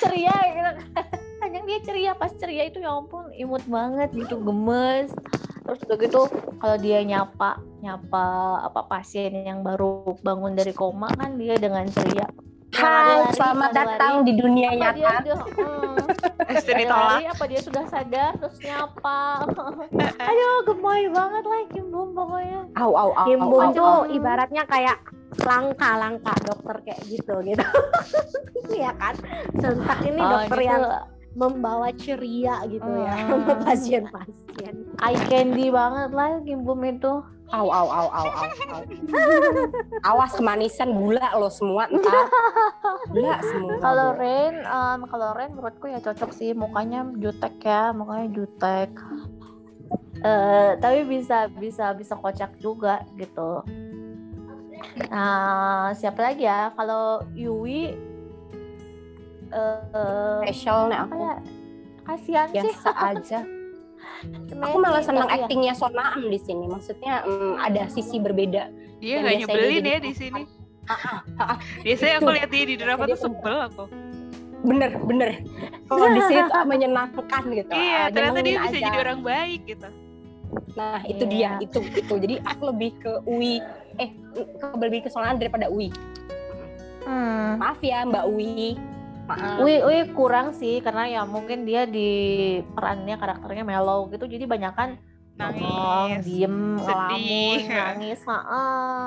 Speaker 1: ceria gitu. Kadang dia ceria pas ceria itu ya ampun imut banget gitu gemes. Terus udah gitu kalau dia nyapa nyapa apa pasien yang baru bangun dari koma kan dia dengan ceria.
Speaker 4: Hai,
Speaker 1: Lari-lari,
Speaker 4: selamat datang di dunia
Speaker 1: apa dia
Speaker 4: nyata.
Speaker 1: udah hmm,
Speaker 2: dia ditolak.
Speaker 1: lari-lari, apa dia sudah sadar terus nyapa. Aduh gemoy banget lah Kim Bum pokoknya.
Speaker 4: Au, au, au.
Speaker 3: tuh ibaratnya kayak langka-langka dokter kayak gitu gitu. Iya kan? Sentak ini
Speaker 1: Oh,
Speaker 3: dokter
Speaker 1: gitu.
Speaker 3: yang membawa ceria gitu ya
Speaker 1: Hmm.
Speaker 3: sama pasien-pasien.
Speaker 1: eye candy banget lah Kim Bum itu
Speaker 4: Au, au, au, au, au, au. Awas kemanisan gula lo semua ntar. Gula semua.
Speaker 1: Kalau Rain, em, kalau Rain menurutku ya cocok sih mukanya jutek ya, mukanya jutek. Eh, tapi bisa bisa bisa kocak juga gitu. Nah, siapa lagi ya? Kalau Yui, eh
Speaker 4: Special nih
Speaker 1: apa
Speaker 4: aku.
Speaker 1: ya? Kasihan sih.
Speaker 4: Biasa aja. Aku malah senang
Speaker 1: ya-
Speaker 4: aktingnya Sonaam di sini. Maksudnya mm, ada sisi berbeda.
Speaker 2: Nggak
Speaker 4: biasanya
Speaker 2: nyebelin ya di sini.
Speaker 4: ah,
Speaker 2: Biasanya aku
Speaker 4: Itu.
Speaker 2: lihat dia di drama tuh sebel aku.
Speaker 4: Bener, bener. Kalau di sini tuh menyenangkan gitu.
Speaker 2: Iya,
Speaker 4: Ah,
Speaker 2: ternyata dia bisa
Speaker 4: aja.
Speaker 2: jadi orang baik gitu.
Speaker 4: Nah, itu
Speaker 1: Iya.
Speaker 4: dia, itu itu. Jadi aku lebih ke Uwi eh ke lebih ke Sonaam daripada Uwi.
Speaker 1: Hmm.
Speaker 4: Maaf ya Mbak Uwi. Maaf.
Speaker 1: Ui, Ui kurang sih karena ya mungkin dia di perannya karakternya mellow gitu jadi banyak kan
Speaker 2: Nangis.
Speaker 1: diem,
Speaker 2: sedih.
Speaker 1: ngelamun, nangis, heeh.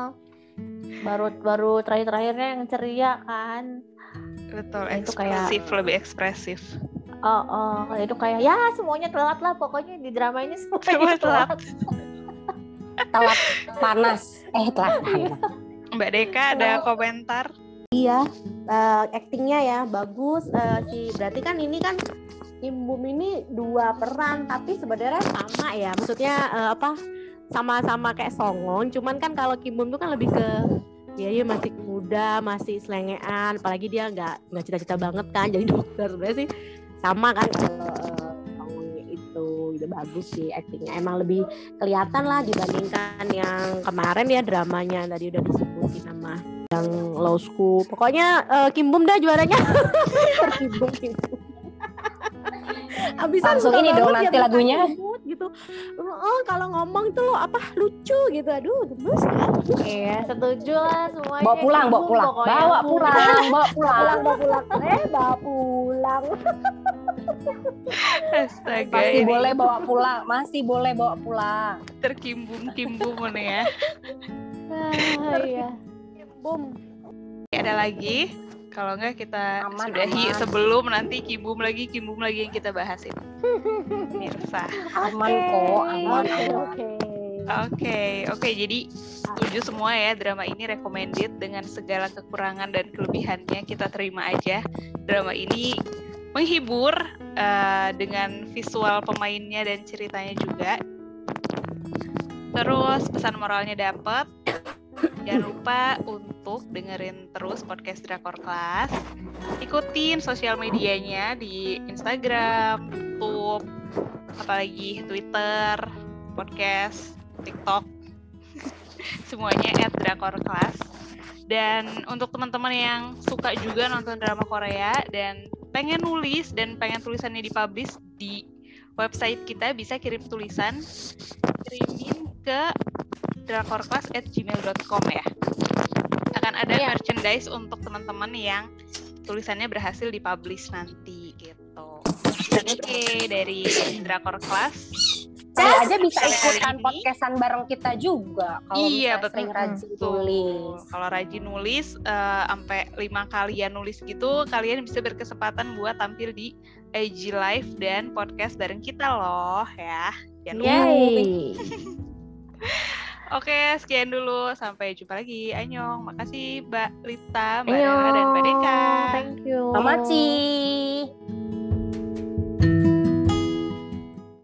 Speaker 1: Baru baru terakhir-terakhirnya yang ceria kan.
Speaker 2: Betul,
Speaker 1: Itu kayak-
Speaker 2: lebih ekspresif.
Speaker 1: Oh, oh, itu kayak ya semuanya telat lah pokoknya di drama ini
Speaker 2: Semua
Speaker 1: semuanya
Speaker 2: telat.
Speaker 1: telat.
Speaker 4: Telat panas. Eh, telat panas.
Speaker 2: Mbak Deka ada komentar?
Speaker 3: Iya, eh, aktingnya ya bagus. Eh, si berarti kan ini kan Kim Bum ini dua peran tapi sebenarnya sama ya. Maksudnya eh, apa? Sama-sama kayak Songon, cuman kan kalau Kim Bum itu kan lebih ke ya dia masih muda, masih selengean, apalagi dia nggak nggak cita-cita banget kan jadi dokter sebenarnya sih sama kan kalau Songonnya itu udah bagus sih aktingnya emang lebih kelihatan lah dibandingkan yang kemarin ya dramanya tadi udah disebutin nama yang law school. Pokoknya eh, Kim Bum dah juaranya. Terkimbung Kim Bum. Abisan
Speaker 4: Langsung ini dong nanti
Speaker 3: ya
Speaker 4: lagunya.
Speaker 3: Gitu. Oh, kalau ngomong tuh lo apa lucu gitu. Aduh, gemes ya.
Speaker 1: Iya, setuju lah semuanya.
Speaker 4: Bawa pulang, bawa
Speaker 1: Kim Bum
Speaker 4: pulang.
Speaker 1: pokoknya.
Speaker 4: Bawa pulang, bawa pulang.
Speaker 3: Bawa pulang. Eh, bawa pulang.
Speaker 2: Astaga,
Speaker 4: Masih
Speaker 2: ini
Speaker 4: boleh bawa pulang, masih boleh bawa pulang.
Speaker 2: terkimbung-kimbung nih ya.
Speaker 1: Ah, iya.
Speaker 3: Kim Bum.
Speaker 2: Ada lagi? Kalau enggak kita
Speaker 4: Aman,
Speaker 2: sudahi
Speaker 4: aman.
Speaker 2: sebelum nanti kimbum lagi, kimbum lagi yang kita bahas itu. Mirsa.
Speaker 4: Aman kok, aman,
Speaker 3: Oke, oke.
Speaker 2: Oke, oke. Jadi setuju semua ya drama ini recommended dengan segala kekurangan dan kelebihannya kita terima aja. Drama ini menghibur eh, dengan visual pemainnya dan ceritanya juga. Terus pesan moralnya dapat. Jangan lupa untuk dengerin terus podcast Drakor Class. Ikutin sosial medianya di Instagram, YouTube, apalagi Twitter, podcast, TikTok. Semuanya at Drakor Class. Dan untuk teman-teman yang suka juga nonton drama Korea dan pengen nulis dan pengen tulisannya dipublish di website kita bisa kirim tulisan kirimin ke drakorclass@gmail.com ya. Akan ada
Speaker 1: Iya.
Speaker 2: merchandise untuk teman-teman yang tulisannya berhasil dipublish nanti gitu. Oke, dari Drakor Class.
Speaker 4: Kali aja bisa
Speaker 2: Kali
Speaker 4: ikutan podcastan bareng kita juga kalau
Speaker 2: Iya, betul.
Speaker 4: sering rajin
Speaker 2: Tuh,
Speaker 4: tulis.
Speaker 2: Kalau rajin nulis eh, sampai lima kalian nulis gitu, kalian bisa berkesempatan buat tampil di IG Live dan podcast bareng kita loh ya. Jangan.
Speaker 1: Yay.
Speaker 2: Oke, sekian dulu. Sampai jumpa lagi. Anyong. Makasih Mbak Lita, Mbak Anyong. Dara, dan Mbak Deka.
Speaker 1: Thank you.
Speaker 4: Mamaci.